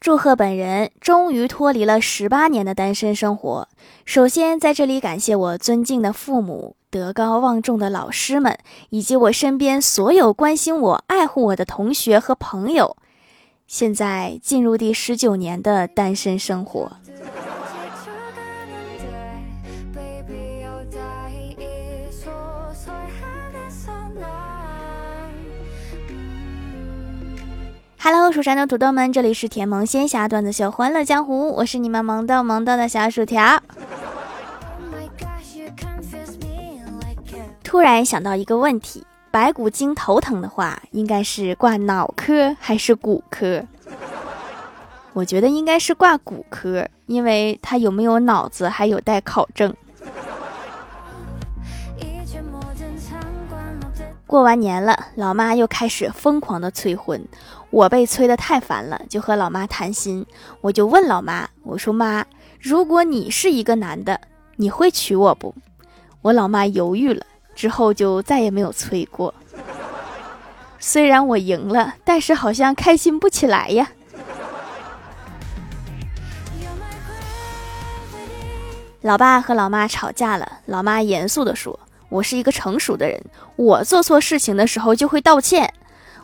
祝贺本人终于脱离了十八年的单身生活。首先，在这里感谢我尊敬的父母、德高望重的老师们，以及我身边所有关心我、爱护我的同学和朋友。现在进入第十九年的单身生活。Hello，蜀山的土豆们，这里是甜萌仙侠段子秀《欢乐江湖》，我是你们萌豆萌豆的小薯条。突然想到一个问题：白骨精头疼的话，应该是挂脑科还是骨科？我觉得应该是挂骨科，因为他有没有脑子还有待考证。过完年了，老妈又开始疯狂的催婚。我被催得太烦了，就和老妈谈心。我就问老妈：“我说妈，如果你是一个男的，你会娶我不？”我老妈犹豫了，之后就再也没有催过。虽然我赢了，但是好像开心不起来呀。老爸和老妈吵架了，老妈严肃地说：“我是一个成熟的人，我做错事情的时候就会道歉。”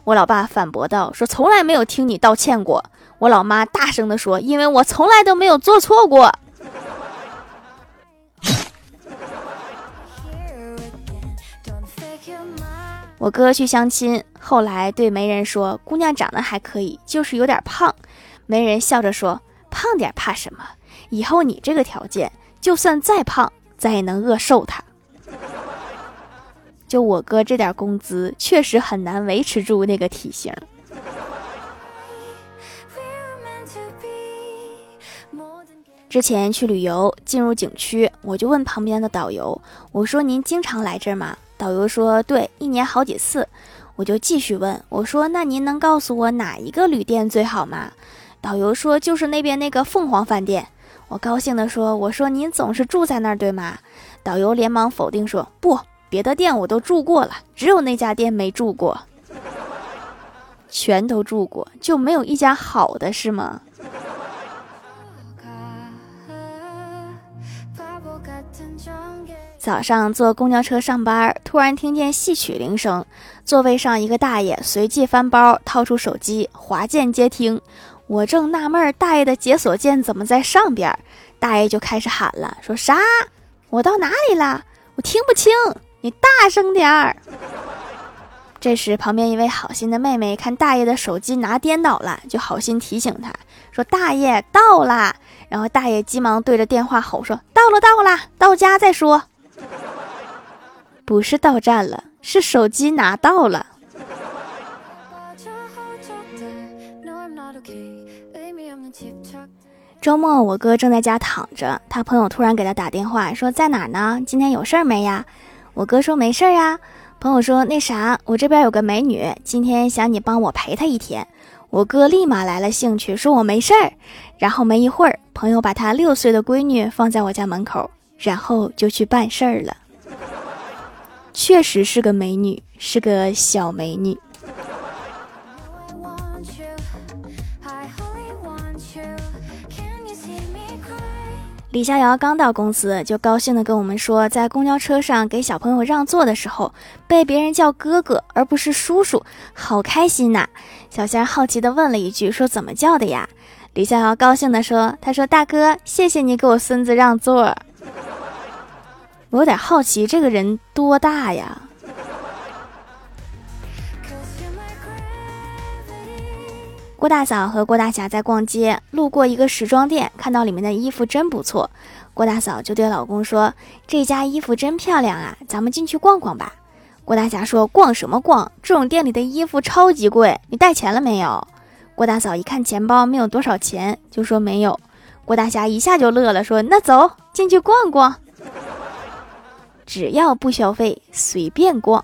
我老爸反驳道：“说从来没有听你道歉过。”我老妈大声地说：“因为我从来都没有做错过。”我哥去相亲，后来对媒人说：“姑娘长得还可以，就是有点胖。”媒人笑着说：“胖点怕什么？以后你这个条件，就算再胖，咱也能饿瘦她。”就我哥这点工资，确实很难维持住那个体型。之前去旅游，进入景区，我就问旁边的导游：“我说您经常来这儿吗？”导游说：“对，一年好几次。”我就继续问：“我说那您能告诉我哪一个旅店最好吗？”导游说：“就是那边那个凤凰饭店。”我高兴地说：“我说您总是住在那儿对吗？”导游连忙否定说：“不。”别的店我都住过了，只有那家店没住过，全都住过，就没有一家好的是吗？早上坐公交车上班，突然听见戏曲铃声，座位上一个大爷随即翻包掏出手机滑键接听。我正纳闷，大爷的解锁键怎么在上边？大爷就开始喊了，说啥？我到哪里了？我听不清。你大声点儿！这时，旁边一位好心的妹妹看大爷的手机拿颠倒了，就好心提醒他说：“大爷到啦！”然后大爷急忙对着电话吼说：“到了，到了，到家再说。”不是到站了，是手机拿到了。周末，我哥正在家躺着，他朋友突然给他打电话说：“在哪呢？今天有事儿没呀？”我哥说没事儿呀，朋友说那啥，我这边有个美女，今天想你帮我陪她一天。我哥立马来了兴趣，说我没事儿。然后没一会儿，朋友把他六岁的闺女放在我家门口，然后就去办事儿了。确实是个美女，是个小美女。李逍遥刚到公司，就高兴地跟我们说，在公交车上给小朋友让座的时候，被别人叫哥哥而不是叔叔，好开心呐！小仙好奇地问了一句，说怎么叫的呀？李逍遥高兴地说：“他说大哥，谢谢你给我孙子让座。”我有点好奇，这个人多大呀？郭大嫂和郭大侠在逛街，路过一个时装店，看到里面的衣服真不错。郭大嫂就对老公说：“这家衣服真漂亮啊，咱们进去逛逛吧。”郭大侠说：“逛什么逛？这种店里的衣服超级贵，你带钱了没有？”郭大嫂一看钱包没有多少钱，就说没有。郭大侠一下就乐了，说：“那走进去逛逛，只要不消费，随便逛。”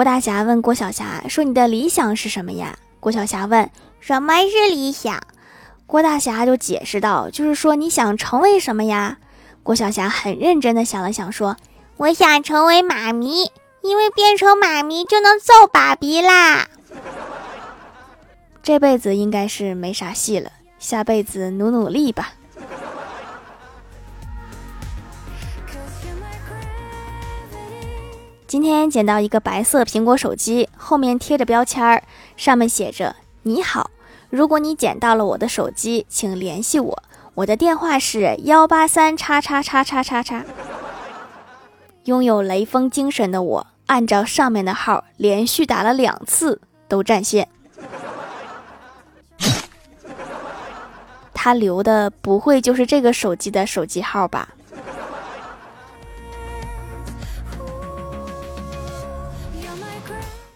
郭大侠问郭小霞说：“你的理想是什么呀？”郭小霞问：“什么是理想？”郭大侠就解释道：“就是说你想成为什么呀？”郭小霞很认真的想了想，说：“我想成为妈咪，因为变成妈咪就能揍爸比啦。这辈子应该是没啥戏了，下辈子努努力吧。今天捡到一个白色苹果手机，后面贴着标签儿，上面写着：“你好，如果你捡到了我的手机，请联系我，我的电话是幺八三叉叉叉叉叉叉。”拥有雷锋精神的我，按照上面的号连续打了两次，都占线。他留的不会就是这个手机的手机号吧？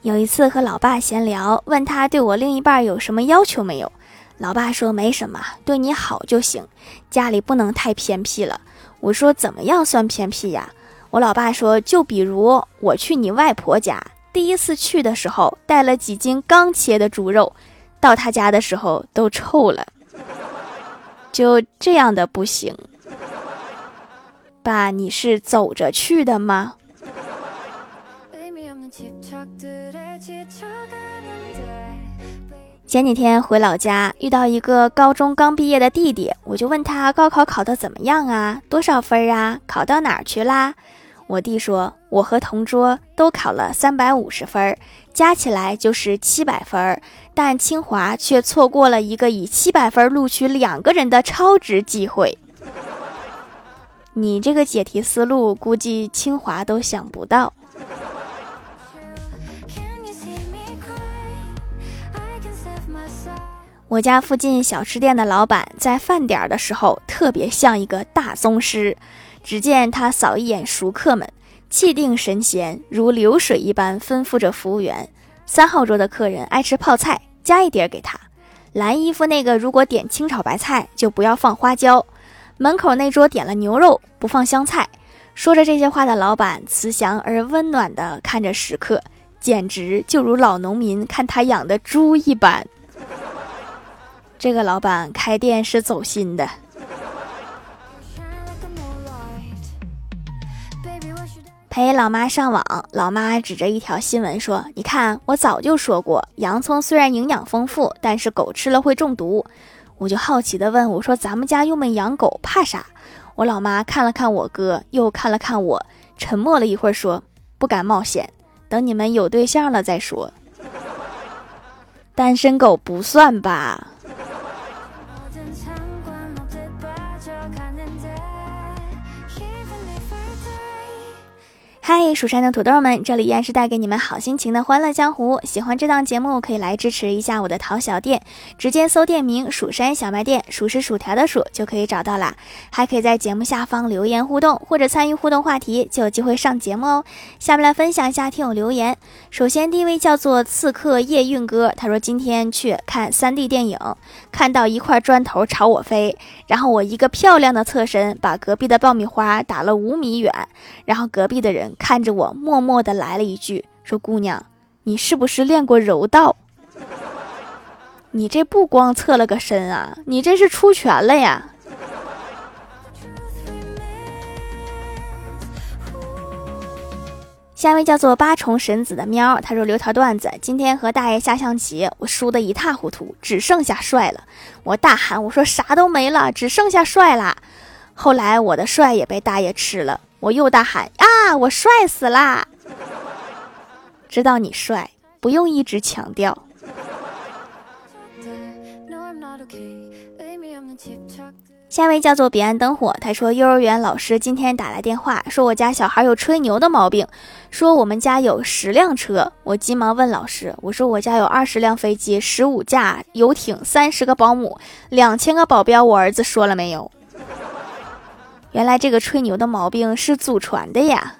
有一次和老爸闲聊，问他对我另一半有什么要求没有？老爸说没什么，对你好就行，家里不能太偏僻了。我说怎么样算偏僻呀？我老爸说就比如我去你外婆家，第一次去的时候带了几斤刚切的猪肉，到他家的时候都臭了。就这样的不行，爸，你是走着去的吗？前几天回老家，遇到一个高中刚毕业的弟弟，我就问他高考考得怎么样啊？多少分啊？考到哪儿去啦？我弟说，我和同桌都考了三百五十分，加起来就是七百分，但清华却错过了一个以七百分录取两个人的超值机会。你这个解题思路，估计清华都想不到。我家附近小吃店的老板在饭点儿的时候特别像一个大宗师。只见他扫一眼熟客们，气定神闲，如流水一般吩咐着服务员：“三号桌的客人爱吃泡菜，加一碟给他。蓝衣服那个如果点清炒白菜，就不要放花椒。门口那桌点了牛肉，不放香菜。”说着这些话的老板慈祥而温暖地看着食客，简直就如老农民看他养的猪一般。这个老板开店是走心的。陪老妈上网，老妈指着一条新闻说：“你看，我早就说过，洋葱虽然营养丰富，但是狗吃了会中毒。”我就好奇的问：“我说咱们家又没养狗，怕啥？”我老妈看了看我哥，又看了看我，沉默了一会儿说：“不敢冒险，等你们有对象了再说。”单身狗不算吧。嗨，蜀山的土豆们，这里依然是带给你们好心情的欢乐江湖。喜欢这档节目，可以来支持一下我的淘小店，直接搜店名“蜀山小卖店”，数是薯条的数就可以找到啦。还可以在节目下方留言互动，或者参与互动话题，就有机会上节目哦。下面来分享一下听友留言。首先，第一位叫做刺客夜运哥，他说今天去看 3D 电影，看到一块砖头朝我飞，然后我一个漂亮的侧身，把隔壁的爆米花打了五米远，然后隔壁的人。看着我，默默的来了一句：“说姑娘，你是不是练过柔道？你这不光侧了个身啊，你这是出拳了呀！”下一位叫做八重神子的喵，他说留条段子：今天和大爷下象棋，我输得一塌糊涂，只剩下帅了。我大喊：“我说啥都没了，只剩下帅啦。”后来我的帅也被大爷吃了。我又大喊啊！我帅死啦！知道你帅，不用一直强调。下一位叫做彼岸灯火，他说幼儿园老师今天打来电话，说我家小孩有吹牛的毛病，说我们家有十辆车。我急忙问老师，我说我家有二十辆飞机、十五架游艇、三十个保姆、两千个保镖，我儿子说了没有？原来这个吹牛的毛病是祖传的呀！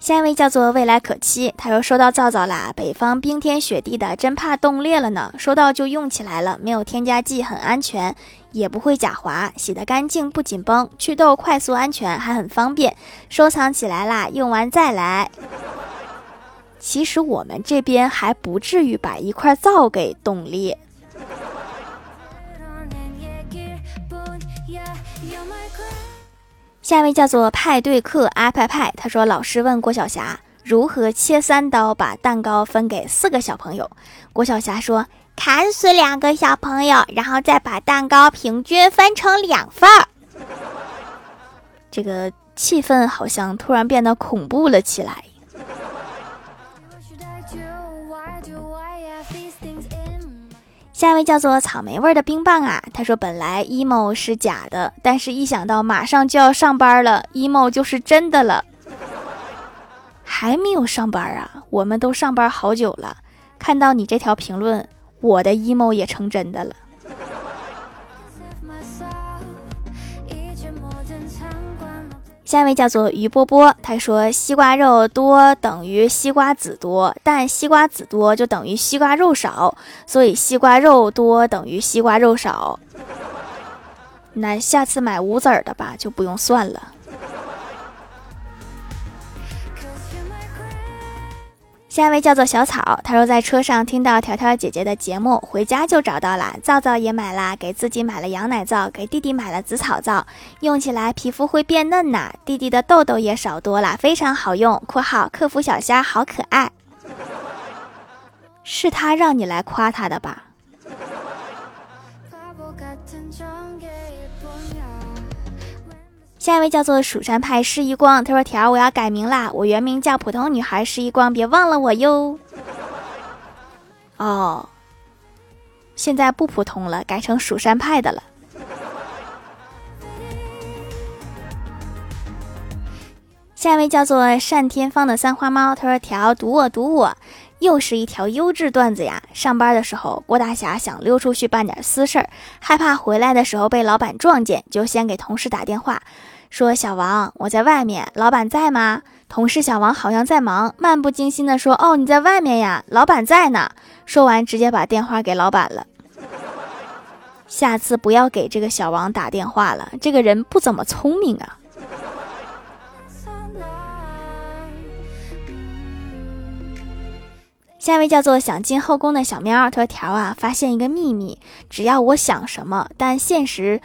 下一位叫做未来可期，他说收到皂皂啦，北方冰天雪地的，真怕冻裂了呢。收到就用起来了，没有添加剂，很安全，也不会假滑，洗得干净不紧绷，祛痘快速安全，还很方便，收藏起来啦，用完再来。其实我们这边还不至于把一块皂给冻裂。下一位叫做派对客阿派派，他说：“老师问郭晓霞如何切三刀把蛋糕分给四个小朋友。”郭晓霞说：“砍死两个小朋友，然后再把蛋糕平均分成两份儿。”这个气氛好像突然变得恐怖了起来。下一位叫做草莓味的冰棒啊，他说本来 emo 是假的，但是一想到马上就要上班了，emo 就是真的了。还没有上班啊？我们都上班好久了。看到你这条评论，我的 emo 也成真的了。下一位叫做于波波，他说西瓜肉多等于西瓜籽多，但西瓜籽多就等于西瓜肉少，所以西瓜肉多等于西瓜肉少。那下次买无籽儿的吧，就不用算了。下一位叫做小草，他说在车上听到条条姐姐的节目，回家就找到了皂皂也买了，给自己买了羊奶皂，给弟弟买了紫草皂，用起来皮肤会变嫩呐，弟弟的痘痘也少多了，非常好用。（括号客服小虾好可爱，是他让你来夸他的吧？）下一位叫做蜀山派施一光，他说：“条，我要改名啦，我原名叫普通女孩施一光，别忘了我哟。”哦，现在不普通了，改成蜀山派的了。下一位叫做单天芳的三花猫，他说：“条，赌我，赌我。”又是一条优质段子呀！上班的时候，郭大侠想溜出去办点私事儿，害怕回来的时候被老板撞见，就先给同事打电话，说：“小王，我在外面，老板在吗？”同事小王好像在忙，漫不经心地说：“哦，你在外面呀，老板在呢。”说完，直接把电话给老板了。下次不要给这个小王打电话了，这个人不怎么聪明啊。下一位叫做想进后宫的小喵，他说：“条啊，发现一个秘密，只要我想什么，但现实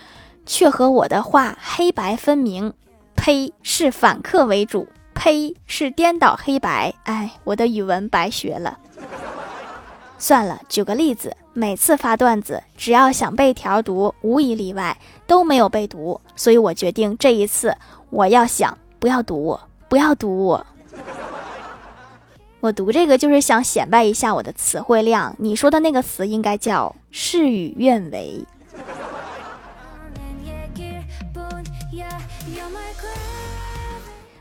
却和我的话黑白分明。呸，是反客为主。呸，是颠倒黑白。哎，我的语文白学了。算了，举个例子，每次发段子，只要想被条读，无一例外都没有被读，所以我决定这一次我要想，不要读我，不要读我。”我读这个就是想显摆一下我的词汇量。你说的那个词应该叫事与愿违。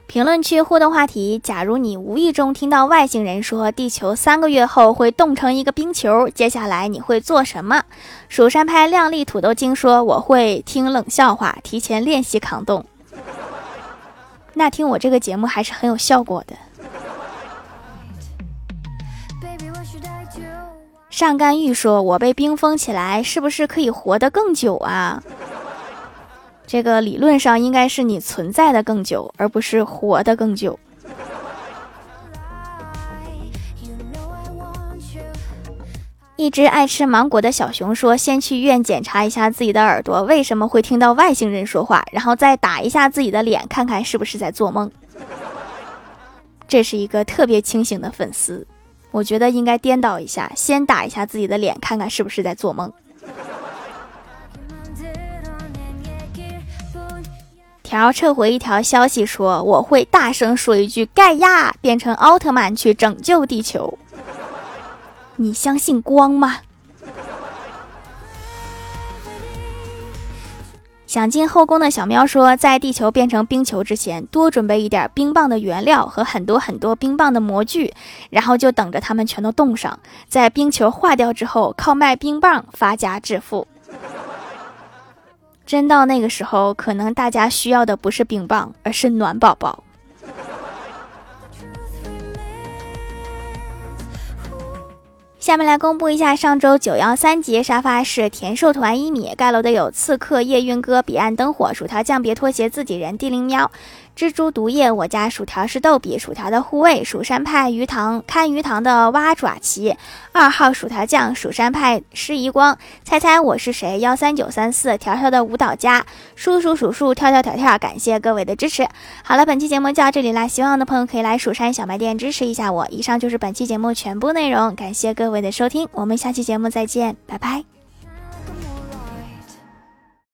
评论区互动话题：假如你无意中听到外星人说地球三个月后会冻成一个冰球，接下来你会做什么？蜀山派靓丽土豆精说：“我会听冷笑话，提前练习抗冻。”那听我这个节目还是很有效果的。上甘玉说：“我被冰封起来，是不是可以活得更久啊？”这个理论上应该是你存在的更久，而不是活得更久。一只爱吃芒果的小熊说：“先去医院检查一下自己的耳朵，为什么会听到外星人说话，然后再打一下自己的脸，看看是不是在做梦。”这是一个特别清醒的粉丝。我觉得应该颠倒一下，先打一下自己的脸，看看是不是在做梦。条撤回一条消息说：“我会大声说一句‘盖亚’，变成奥特曼去拯救地球。”你相信光吗？想进后宫的小喵说，在地球变成冰球之前，多准备一点冰棒的原料和很多很多冰棒的模具，然后就等着它们全都冻上，在冰球化掉之后，靠卖冰棒发家致富。真到那个时候，可能大家需要的不是冰棒，而是暖宝宝。下面来公布一下上周九幺三节沙发是甜瘦团一米盖楼的有刺客夜韵哥彼岸灯火薯条酱别拖鞋自己人地灵喵，蜘蛛毒液，我家薯条是逗比，薯条的护卫，蜀山派鱼塘看鱼塘的蛙爪旗，二号薯条酱，蜀山派施一光，猜猜我是谁？幺三九三四，条条的舞蹈家，数数数数，跳跳跳跳，感谢各位的支持。好了，本期节目就到这里啦，希望的朋友可以来蜀山小卖店支持一下我。以上就是本期节目全部内容，感谢各位的收听，我们下期节目再见，拜拜。